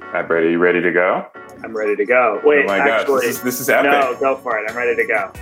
Hi, Brady. You ready to go? I'm ready to go. Wait, oh my actually, gosh, this is, this is epic. no, go for it. I'm ready to go.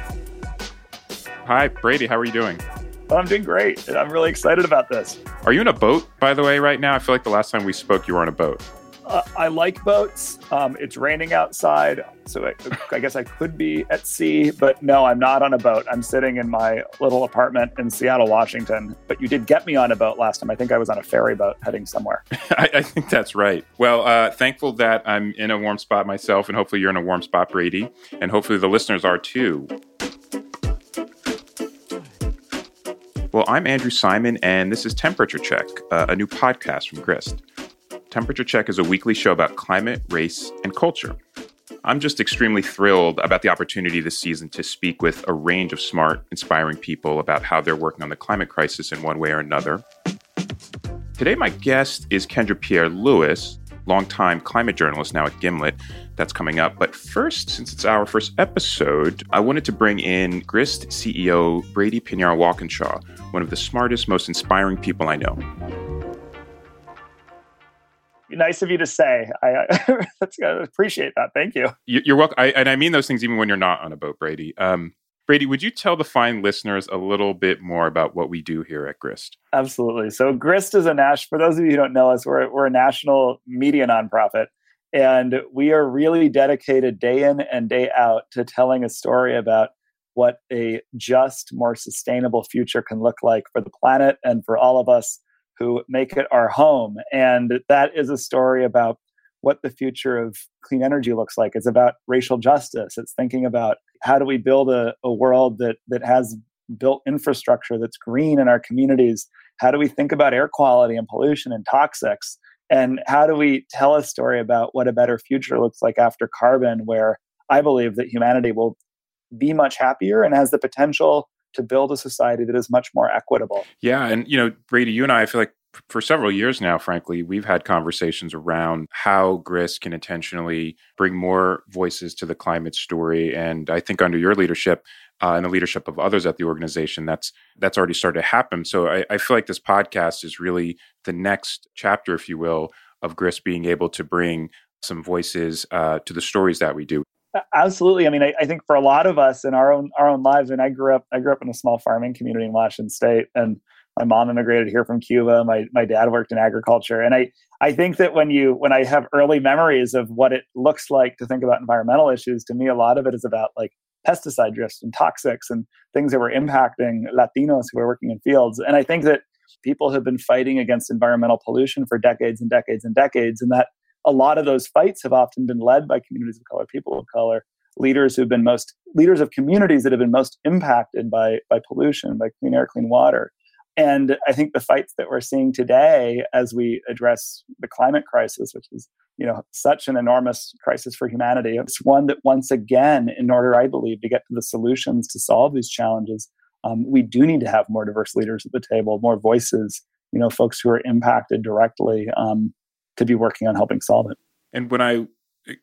Hi, Brady. How are you doing? Oh, I'm doing great. and I'm really excited about this. Are you in a boat, by the way, right now? I feel like the last time we spoke, you were on a boat. Uh, I like boats. Um, it's raining outside, so I, I guess I could be at sea, but no, I'm not on a boat. I'm sitting in my little apartment in Seattle, Washington. But you did get me on a boat last time. I think I was on a ferry boat heading somewhere. I, I think that's right. Well, uh, thankful that I'm in a warm spot myself, and hopefully you're in a warm spot, Brady, and hopefully the listeners are too. Well, I'm Andrew Simon, and this is Temperature Check, uh, a new podcast from Grist. Temperature Check is a weekly show about climate, race, and culture. I'm just extremely thrilled about the opportunity this season to speak with a range of smart, inspiring people about how they're working on the climate crisis in one way or another. Today, my guest is Kendra Pierre Louis, longtime climate journalist now at Gimlet. That's coming up. But first, since it's our first episode, I wanted to bring in Grist CEO Brady Piñero Walkinshaw, one of the smartest, most inspiring people I know nice of you to say. I, I, I appreciate that. Thank you. You're welcome. I, and I mean those things even when you're not on a boat, Brady. Um, Brady, would you tell the fine listeners a little bit more about what we do here at Grist? Absolutely. So, Grist is a national, for those of you who don't know us, we're, we're a national media nonprofit. And we are really dedicated day in and day out to telling a story about what a just, more sustainable future can look like for the planet and for all of us who make it our home. And that is a story about what the future of clean energy looks like. It's about racial justice. It's thinking about how do we build a, a world that that has built infrastructure that's green in our communities? How do we think about air quality and pollution and toxics? And how do we tell a story about what a better future looks like after carbon, where I believe that humanity will be much happier and has the potential to build a society that is much more equitable. Yeah. And, you know, Brady, you and I, I feel like for several years now, frankly, we've had conversations around how GRIST can intentionally bring more voices to the climate story. And I think under your leadership uh, and the leadership of others at the organization, that's that's already started to happen. So I, I feel like this podcast is really the next chapter, if you will, of GRIST being able to bring some voices uh, to the stories that we do. Absolutely. I mean, I, I, think for a lot of us in our own our own lives, and I grew up I grew up in a small farming community in Washington State, and my mom immigrated here from Cuba. My my dad worked in agriculture, and I I think that when you when I have early memories of what it looks like to think about environmental issues, to me a lot of it is about like pesticide drift and toxics and things that were impacting Latinos who were working in fields. And I think that people have been fighting against environmental pollution for decades and decades and decades, and that a lot of those fights have often been led by communities of color, people of color, leaders who've been most leaders of communities that have been most impacted by by pollution, by clean air, clean water. And I think the fights that we're seeing today as we address the climate crisis, which is you know such an enormous crisis for humanity, it's one that once again, in order, I believe, to get to the solutions to solve these challenges, um, we do need to have more diverse leaders at the table, more voices, you know, folks who are impacted directly. Um, to be working on helping solve it. And when I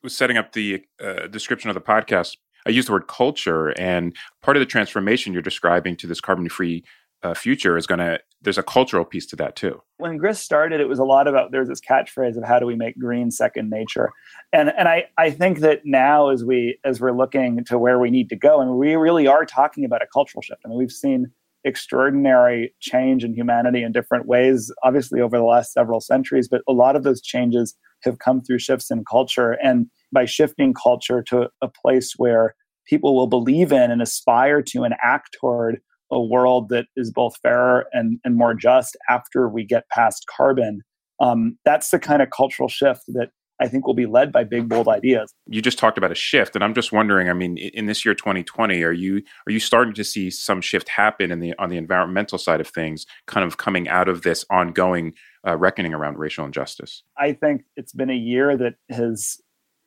was setting up the uh, description of the podcast, I used the word culture, and part of the transformation you're describing to this carbon free uh, future is going to there's a cultural piece to that too. When grist started it was a lot about there's this catchphrase of how do we make green second nature? And and i i think that now as we as we're looking to where we need to go and we really are talking about a cultural shift. I mean, we've seen extraordinary change in humanity in different ways, obviously over the last several centuries, but a lot of those changes have come through shifts in culture. And by shifting culture to a place where people will believe in and aspire to and act toward a world that is both fairer and, and more just after we get past carbon, um, that's the kind of cultural shift that I think will be led by big bold ideas. You just talked about a shift and I'm just wondering I mean in this year 2020 are you are you starting to see some shift happen in the on the environmental side of things kind of coming out of this ongoing uh, reckoning around racial injustice? I think it's been a year that has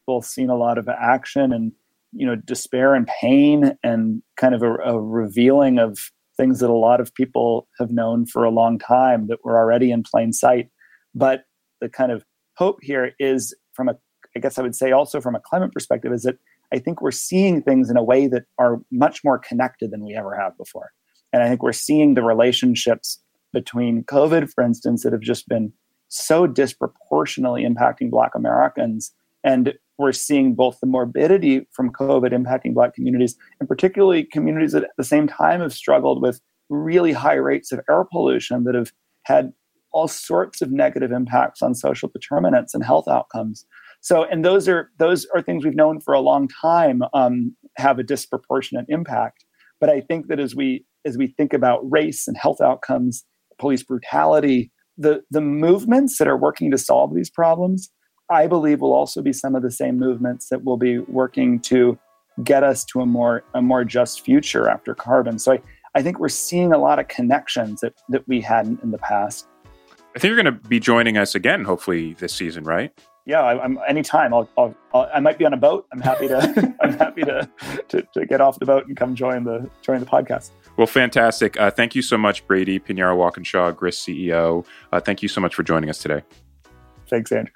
both seen a lot of action and you know despair and pain and kind of a, a revealing of things that a lot of people have known for a long time that were already in plain sight but the kind of hope here is from a, I guess I would say also from a climate perspective, is that I think we're seeing things in a way that are much more connected than we ever have before. And I think we're seeing the relationships between COVID, for instance, that have just been so disproportionately impacting Black Americans. And we're seeing both the morbidity from COVID impacting Black communities, and particularly communities that at the same time have struggled with really high rates of air pollution that have had all sorts of negative impacts on social determinants and health outcomes. So, and those are those are things we've known for a long time um, have a disproportionate impact. But I think that as we as we think about race and health outcomes, police brutality, the the movements that are working to solve these problems, I believe, will also be some of the same movements that will be working to get us to a more a more just future after carbon. So I, I think we're seeing a lot of connections that, that we hadn't in the past. I think you're going to be joining us again, hopefully this season, right? Yeah, I, am anytime. I'll, I'll, I'll, i might be on a boat. I'm happy to. I'm happy to, to, to get off the boat and come join the join the podcast. Well, fantastic. Uh, thank you so much, Brady Piñero Walkinshaw, Grist CEO. Uh, thank you so much for joining us today. Thanks, Andrew.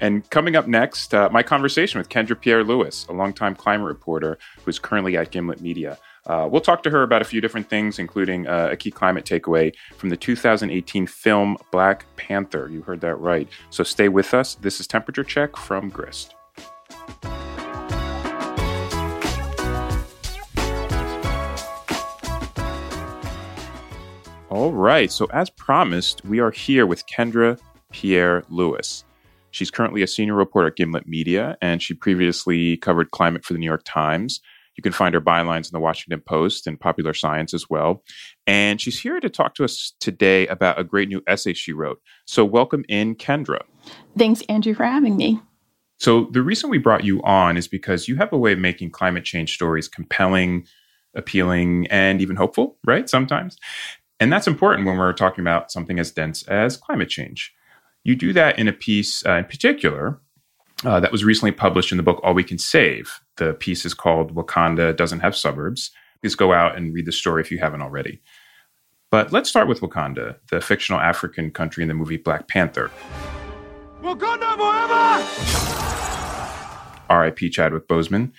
And coming up next, uh, my conversation with Kendra Pierre Louis, a longtime climate reporter who's currently at Gimlet Media. Uh, we'll talk to her about a few different things, including uh, a key climate takeaway from the 2018 film Black Panther. You heard that right. So stay with us. This is Temperature Check from Grist. All right. So, as promised, we are here with Kendra Pierre Louis. She's currently a senior reporter at Gimlet Media, and she previously covered climate for the New York Times. You can find her bylines in the Washington Post and Popular Science as well. And she's here to talk to us today about a great new essay she wrote. So, welcome in, Kendra. Thanks, Andrew, for having me. So, the reason we brought you on is because you have a way of making climate change stories compelling, appealing, and even hopeful, right? Sometimes. And that's important when we're talking about something as dense as climate change. You do that in a piece uh, in particular uh, that was recently published in the book All We Can Save. The piece is called Wakanda Doesn't Have Suburbs. Please go out and read the story if you haven't already. But let's start with Wakanda, the fictional African country in the movie Black Panther. Wakanda forever! R.I.P. Chadwick Boseman.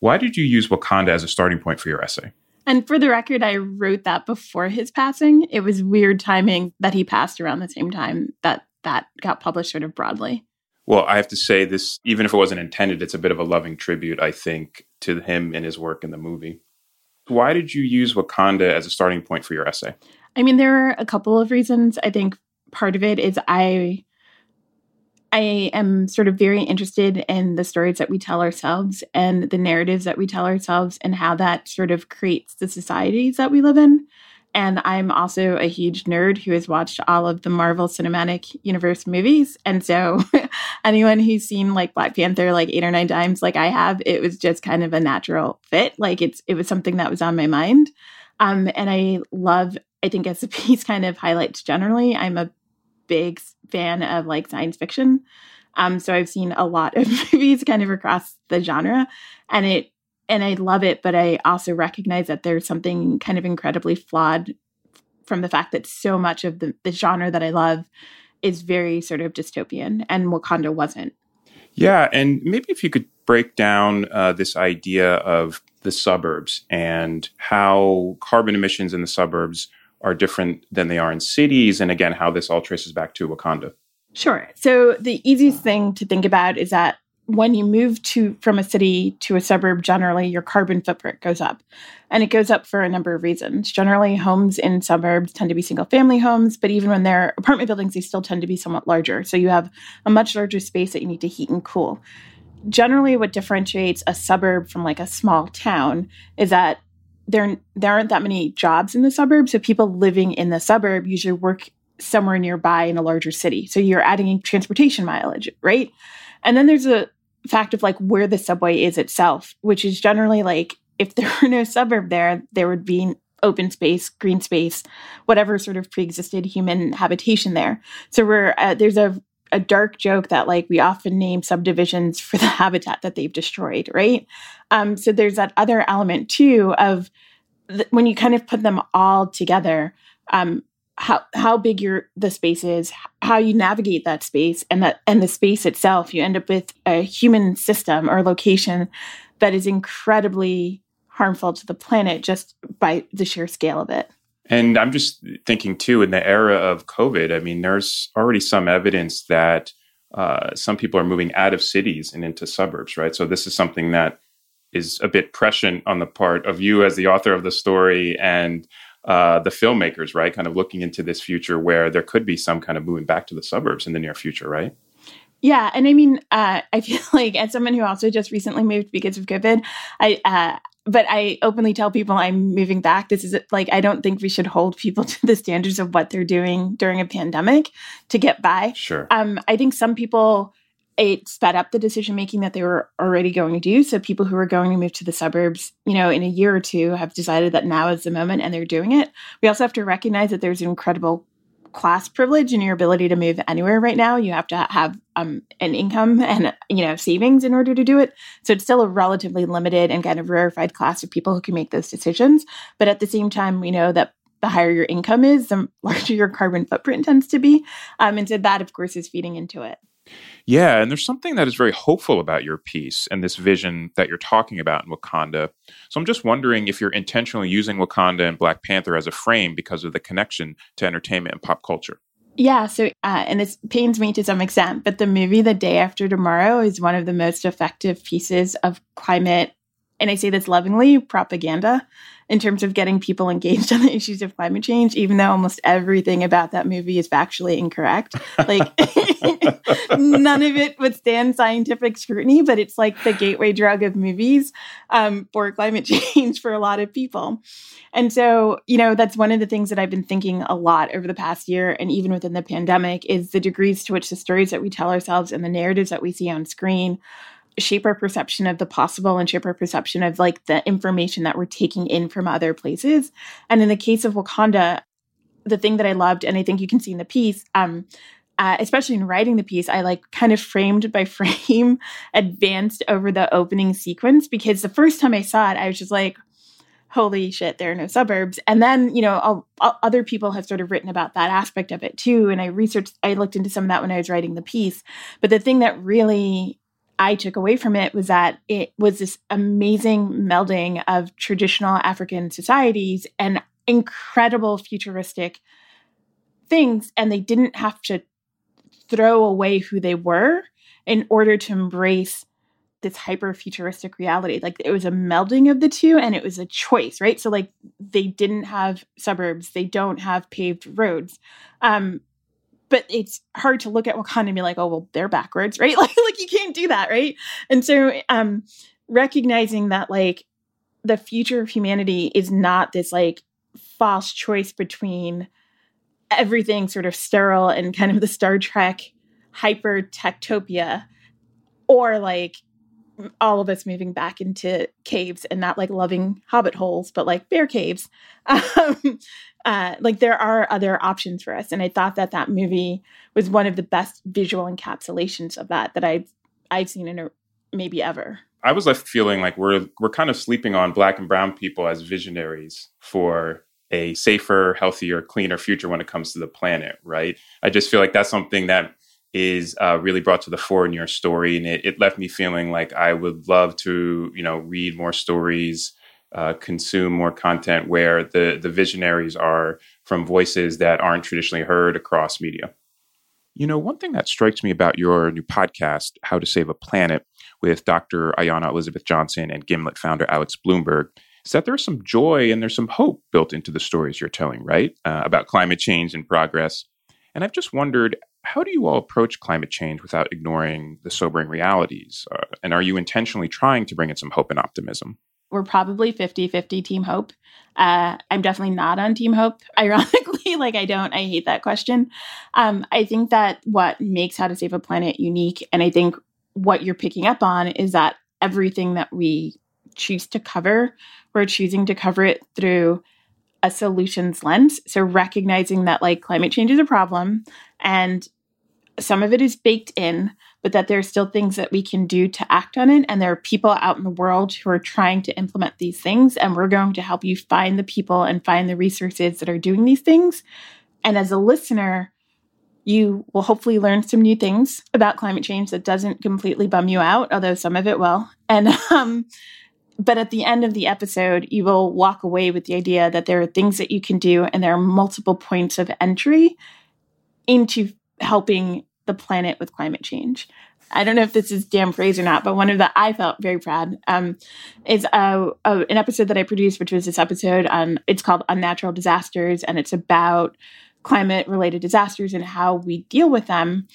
Why did you use Wakanda as a starting point for your essay? And for the record, I wrote that before his passing. It was weird timing that he passed around the same time that that got published sort of broadly. Well, I have to say this, even if it wasn't intended, it's a bit of a loving tribute, I think, to him and his work in the movie. Why did you use Wakanda as a starting point for your essay? I mean, there are a couple of reasons. I think part of it is I I am sort of very interested in the stories that we tell ourselves and the narratives that we tell ourselves and how that sort of creates the societies that we live in. And I'm also a huge nerd who has watched all of the Marvel Cinematic Universe movies. And so, anyone who's seen like Black Panther like eight or nine times, like I have, it was just kind of a natural fit. Like it's it was something that was on my mind. Um, and I love. I think as the piece kind of highlights generally, I'm a big fan of like science fiction. Um, so I've seen a lot of movies kind of across the genre, and it and I love it, but I also recognize that there's something kind of incredibly flawed from the fact that so much of the, the genre that I love is very sort of dystopian, and Wakanda wasn't. Yeah, and maybe if you could break down uh, this idea of the suburbs and how carbon emissions in the suburbs are different than they are in cities, and again, how this all traces back to Wakanda. Sure. So the easiest thing to think about is that when you move to from a city to a suburb generally your carbon footprint goes up. And it goes up for a number of reasons. Generally homes in suburbs tend to be single family homes but even when they're apartment buildings they still tend to be somewhat larger. So you have a much larger space that you need to heat and cool. Generally what differentiates a suburb from like a small town is that there there aren't that many jobs in the suburb. So people living in the suburb usually work somewhere nearby in a larger city. So you're adding in transportation mileage right and then there's a fact of like where the subway is itself, which is generally like if there were no suburb there, there would be open space, green space, whatever sort of pre-existed human habitation there. So we're uh, there's a a dark joke that like we often name subdivisions for the habitat that they've destroyed, right? Um, so there's that other element too of th- when you kind of put them all together. Um, how how big your the space is, how you navigate that space, and that and the space itself, you end up with a human system or location that is incredibly harmful to the planet just by the sheer scale of it. And I'm just thinking too, in the era of COVID, I mean, there's already some evidence that uh, some people are moving out of cities and into suburbs, right? So this is something that is a bit prescient on the part of you as the author of the story and uh, the filmmakers, right? Kind of looking into this future where there could be some kind of moving back to the suburbs in the near future, right? Yeah, and I mean, uh, I feel like as someone who also just recently moved because of COVID, I uh, but I openly tell people I'm moving back. This is like I don't think we should hold people to the standards of what they're doing during a pandemic to get by. Sure. Um, I think some people it sped up the decision making that they were already going to do. So people who are going to move to the suburbs, you know, in a year or two have decided that now is the moment and they're doing it. We also have to recognize that there's incredible class privilege in your ability to move anywhere right now. You have to have um, an income and you know savings in order to do it. So it's still a relatively limited and kind of rarefied class of people who can make those decisions. But at the same time, we know that the higher your income is, the larger your carbon footprint tends to be, um, and so that of course is feeding into it. Yeah, and there's something that is very hopeful about your piece and this vision that you're talking about in Wakanda. So I'm just wondering if you're intentionally using Wakanda and Black Panther as a frame because of the connection to entertainment and pop culture. Yeah, so uh, and this pains me to some extent, but the movie The Day After Tomorrow is one of the most effective pieces of climate, and I say this lovingly, propaganda in terms of getting people engaged on the issues of climate change, even though almost everything about that movie is factually incorrect. Like none of it would stand scientific scrutiny, but it's like the gateway drug of movies um, for climate change for a lot of people. And so, you know, that's one of the things that I've been thinking a lot over the past year, and even within the pandemic, is the degrees to which the stories that we tell ourselves and the narratives that we see on screen shape our perception of the possible and shape our perception of like the information that we're taking in from other places. And in the case of Wakanda, the thing that I loved, and I think you can see in the piece, um, uh, especially in writing the piece, I like kind of framed by frame advanced over the opening sequence because the first time I saw it, I was just like, holy shit, there are no suburbs. And then, you know, I'll, I'll, other people have sort of written about that aspect of it too. And I researched, I looked into some of that when I was writing the piece. But the thing that really I took away from it was that it was this amazing melding of traditional African societies and incredible futuristic things. And they didn't have to throw away who they were in order to embrace this hyper futuristic reality. Like it was a melding of the two and it was a choice, right? So like they didn't have suburbs, they don't have paved roads. Um, but it's hard to look at Wakanda and be like, oh well, they're backwards, right? Like, like you can't do that, right? And so um recognizing that like the future of humanity is not this like false choice between everything sort of sterile and kind of the Star Trek hyper techtopia or like all of us moving back into caves and not like loving hobbit holes but like bear caves um, uh, like there are other options for us. And i thought that that movie was one of the best visual encapsulations of that that i've i've seen in a, maybe ever. I was left feeling like we're we're kind of sleeping on black and brown people as visionaries for a safer healthier cleaner future when it comes to the planet right? I just feel like that's something that is uh, really brought to the fore in your story, and it, it, left me feeling like I would love to, you know, read more stories, uh, consume more content where the the visionaries are from voices that aren't traditionally heard across media. You know, one thing that strikes me about your new podcast, How to Save a Planet, with Dr. Ayana Elizabeth Johnson and Gimlet founder Alex Blumberg, is that there's some joy and there's some hope built into the stories you're telling, right? Uh, about climate change and progress. And I've just wondered how do you all approach climate change without ignoring the sobering realities? Uh, and are you intentionally trying to bring in some hope and optimism? We're probably 50 50 Team Hope. Uh, I'm definitely not on Team Hope. Ironically, like I don't, I hate that question. Um, I think that what makes How to Save a Planet unique, and I think what you're picking up on is that everything that we choose to cover, we're choosing to cover it through a solutions lens. So recognizing that like climate change is a problem and some of it is baked in, but that there are still things that we can do to act on it. And there are people out in the world who are trying to implement these things. And we're going to help you find the people and find the resources that are doing these things. And as a listener, you will hopefully learn some new things about climate change that doesn't completely bum you out, although some of it will. And um, But at the end of the episode, you will walk away with the idea that there are things that you can do and there are multiple points of entry into helping the planet with climate change. I don't know if this is damn phrase or not, but one of the I felt very proud um, is uh, an episode that I produced, which was this episode. Um, it's called Unnatural Disasters, and it's about climate related disasters and how we deal with them.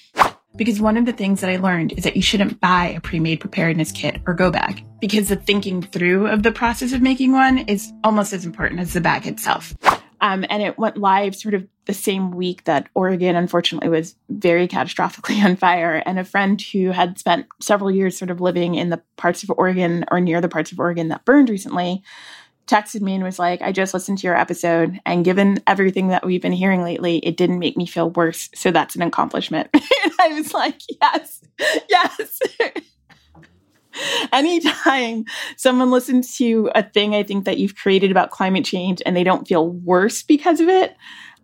Because one of the things that I learned is that you shouldn't buy a pre made preparedness kit or go bag because the thinking through of the process of making one is almost as important as the bag itself. Um, and it went live sort of the same week that Oregon, unfortunately, was very catastrophically on fire. And a friend who had spent several years sort of living in the parts of Oregon or near the parts of Oregon that burned recently texted me and was like, I just listened to your episode, and given everything that we've been hearing lately, it didn't make me feel worse. So that's an accomplishment. and I was like, yes, yes. Anytime someone listens to a thing I think that you've created about climate change and they don't feel worse because of it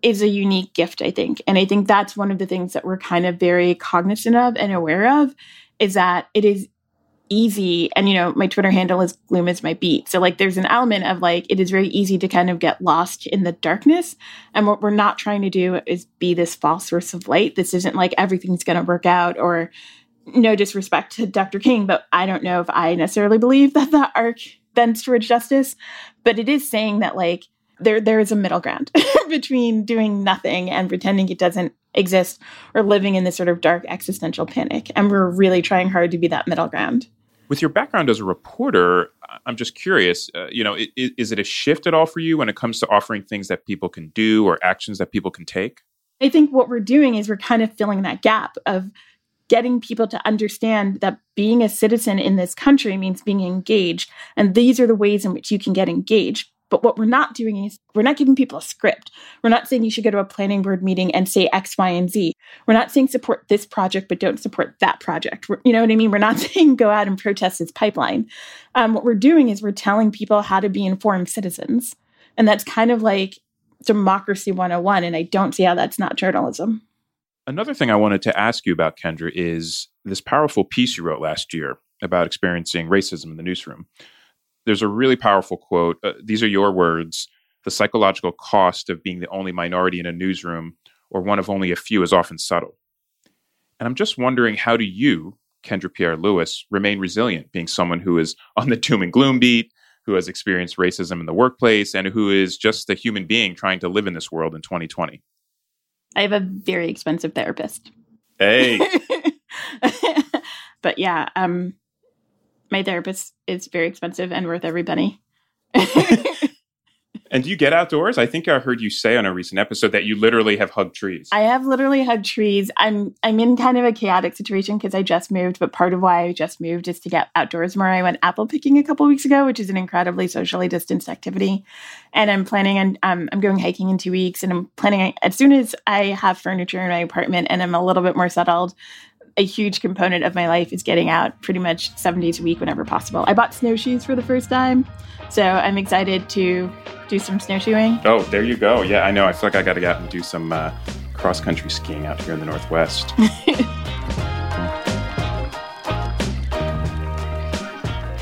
is a unique gift, I think. And I think that's one of the things that we're kind of very cognizant of and aware of is that it is easy and you know my twitter handle is gloom is my beat. So like there's an element of like it is very easy to kind of get lost in the darkness. And what we're not trying to do is be this false source of light. This isn't like everything's going to work out or no disrespect to dr king but i don't know if i necessarily believe that the arc bends towards justice but it is saying that like there there is a middle ground between doing nothing and pretending it doesn't exist or living in this sort of dark existential panic and we're really trying hard to be that middle ground with your background as a reporter, I'm just curious. Uh, you know, is, is, it a shift at all for you when it comes to offering things that people can do or actions that people can take? I think what we're doing is we're kind of filling that gap of getting people to understand that being a citizen in this country means being engaged, and these are the ways in which you can get engaged. But what we're not doing is we're not giving people a script. We're not saying you should go to a planning board meeting and say X, Y, and Z. We're not saying support this project, but don't support that project. We're, you know what I mean? We're not saying go out and protest this pipeline. Um, what we're doing is we're telling people how to be informed citizens. And that's kind of like democracy 101. And I don't see how that's not journalism. Another thing I wanted to ask you about, Kendra, is this powerful piece you wrote last year about experiencing racism in the newsroom there's a really powerful quote. Uh, these are your words. The psychological cost of being the only minority in a newsroom or one of only a few is often subtle. And I'm just wondering how do you, Kendra Pierre Louis, remain resilient, being someone who is on the doom and gloom beat, who has experienced racism in the workplace, and who is just a human being trying to live in this world in 2020? I have a very expensive therapist. Hey. but yeah, um, my therapist is very expensive and worth every penny. and do you get outdoors? I think I heard you say on a recent episode that you literally have hugged trees. I have literally hugged trees. I'm I'm in kind of a chaotic situation because I just moved, but part of why I just moved is to get outdoors more. I went apple picking a couple weeks ago, which is an incredibly socially distanced activity, and I'm planning on um, I'm going hiking in two weeks, and I'm planning as soon as I have furniture in my apartment and I'm a little bit more settled a huge component of my life is getting out pretty much seven days a week whenever possible. I bought snowshoes for the first time, so I'm excited to do some snowshoeing. Oh, there you go. Yeah, I know. I feel like I got to get out and do some uh, cross country skiing out here in the Northwest.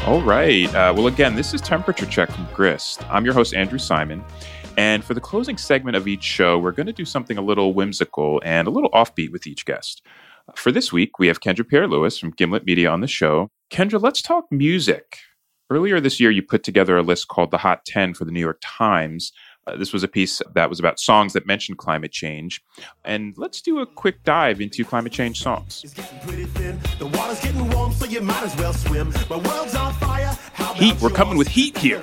All right. Uh, well, again, this is Temperature Check from Grist. I'm your host, Andrew Simon. And for the closing segment of each show, we're going to do something a little whimsical and a little offbeat with each guest. For this week, we have Kendra Pierre Louis from Gimlet Media on the show. Kendra, let's talk music. Earlier this year, you put together a list called the Hot 10 for the New York Times. Uh, this was a piece that was about songs that mentioned climate change. And let's do a quick dive into climate change songs. Warm, so well Heat, we're coming with heat here.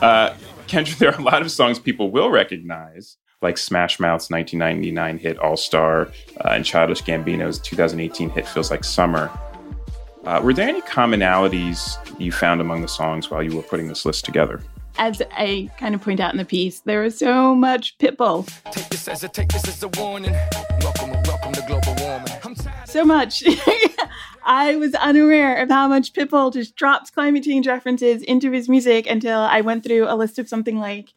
uh, Kendra, there are a lot of songs people will recognize like Smash Mouth's 1999 hit All Star uh, and Childish Gambino's 2018 hit Feels Like Summer. Uh, were there any commonalities you found among the songs while you were putting this list together? As I kind of point out in the piece, there was so much Pitbull. Take this as a, take this as a warning. Welcome, welcome to global warming. So much. I was unaware of how much Pitbull just drops climate change references into his music until I went through a list of something like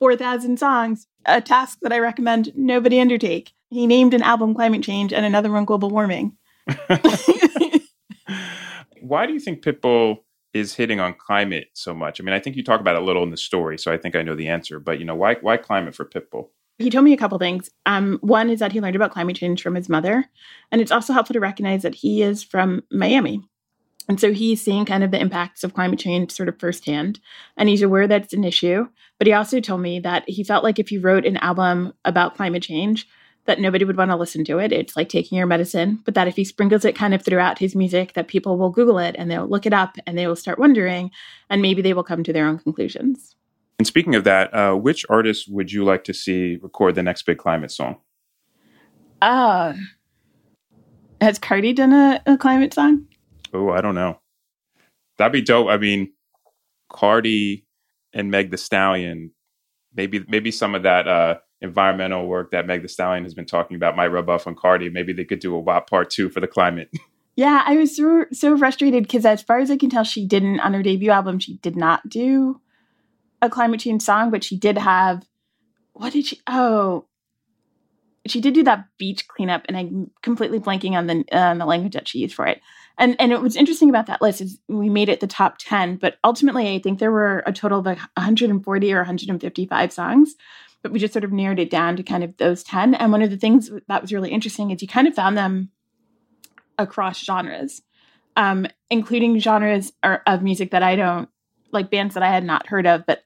4,000 songs, a task that I recommend nobody undertake. He named an album Climate Change and another one Global Warming. Why do you think Pitbull is hitting on climate so much? I mean, I think you talk about it a little in the story, so I think I know the answer. But you know, why why climate for Pitbull? He told me a couple things. Um, one is that he learned about climate change from his mother, and it's also helpful to recognize that he is from Miami. And so he's seeing kind of the impacts of climate change sort of firsthand, and he's aware that it's an issue. But he also told me that he felt like if he wrote an album about climate change, that nobody would want to listen to it. It's like taking your medicine, but that if he sprinkles it kind of throughout his music, that people will Google it and they'll look it up and they will start wondering, and maybe they will come to their own conclusions. And speaking of that, uh, which artist would you like to see record the next big climate song? Uh, has Cardi done a, a climate song? Oh, I don't know. That'd be dope. I mean, Cardi and Meg the Stallion, maybe maybe some of that uh, environmental work that Meg the Stallion has been talking about might rub off on Cardi. Maybe they could do a WAP part two for the climate. Yeah, I was so so frustrated because as far as I can tell, she didn't on her debut album. She did not do a climate change song, but she did have what did she? Oh, she did do that beach cleanup, and I'm completely blanking on the uh, the language that she used for it. And and it was interesting about that list is we made it the top ten, but ultimately I think there were a total of like 140 or 155 songs, but we just sort of narrowed it down to kind of those 10. And one of the things that was really interesting is you kind of found them across genres, um, including genres of music that I don't like bands that I had not heard of, but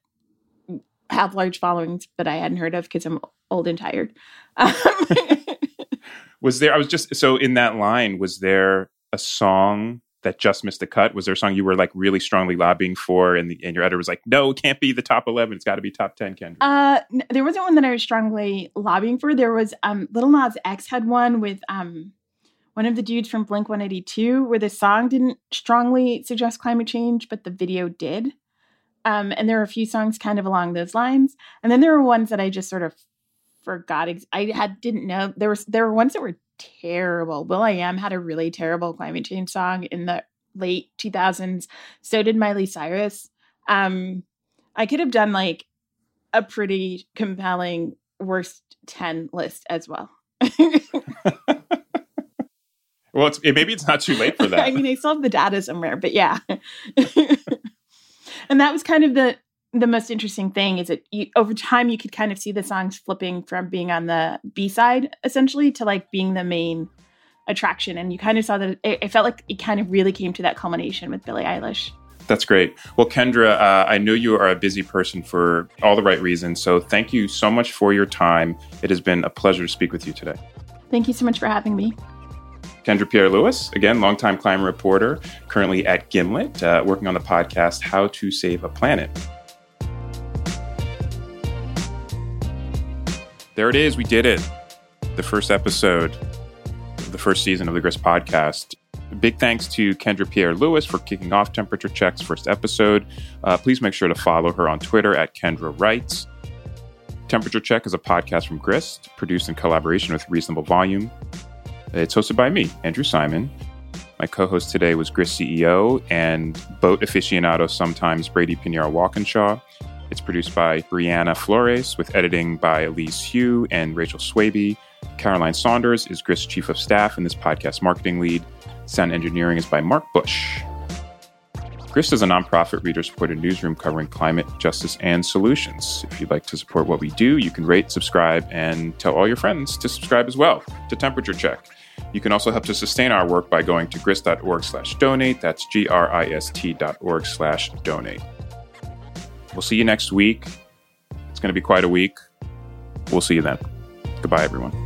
have large followings that I hadn't heard of because I'm old and tired. was there? I was just so in that line. Was there a song that just missed the cut? Was there a song you were like really strongly lobbying for, and the and your editor was like, "No, it can't be the top eleven. It's got to be top ten, Kendra." Uh, there wasn't one that I was strongly lobbying for. There was um, Lil Nas X had one with um, one of the dudes from Blink One Eighty Two, where the song didn't strongly suggest climate change, but the video did. Um, and there were a few songs kind of along those lines, and then there were ones that I just sort of forgot. Ex- I had didn't know there was there were ones that were terrible. will.i.am had a really terrible climate change song in the late 2000s. So did Miley Cyrus. Um, I could have done like a pretty compelling worst 10 list as well. well, it's, it, maybe it's not too late for that. I mean, I still have the data somewhere, but yeah. and that was kind of the the most interesting thing is that you, over time you could kind of see the songs flipping from being on the B side essentially to like being the main attraction, and you kind of saw that it, it, felt like it kind of really came to that culmination with Billie Eilish. That's great. Well, Kendra, uh, I know you are a busy person for all the right reasons, so thank you so much for your time. It has been a pleasure to speak with you today. Thank you so much for having me. Kendra Pierre Louis, again, longtime climate reporter, currently at Gimlet, uh, working on the podcast How to Save a Planet. There it is. We did it. The first episode of the first season of the Grist podcast. Big thanks to Kendra Pierre Louis for kicking off Temperature Check's first episode. Uh, please make sure to follow her on Twitter at Kendra Writes. Temperature Check is a podcast from Grist, produced in collaboration with Reasonable Volume. It's hosted by me, Andrew Simon. My co host today was Grist CEO and boat aficionado, sometimes Brady Piñero Walkinshaw. It's produced by Brianna Flores with editing by Elise Hu and Rachel Swaby. Caroline Saunders is Grist's chief of staff and this podcast marketing lead. Sound engineering is by Mark Bush. Grist is a nonprofit reader supported newsroom covering climate, justice, and solutions. If you'd like to support what we do, you can rate, subscribe, and tell all your friends to subscribe as well to Temperature Check. You can also help to sustain our work by going to grist.org slash donate. That's G-R-I-S-T dot org slash donate. We'll see you next week. It's going to be quite a week. We'll see you then. Goodbye, everyone.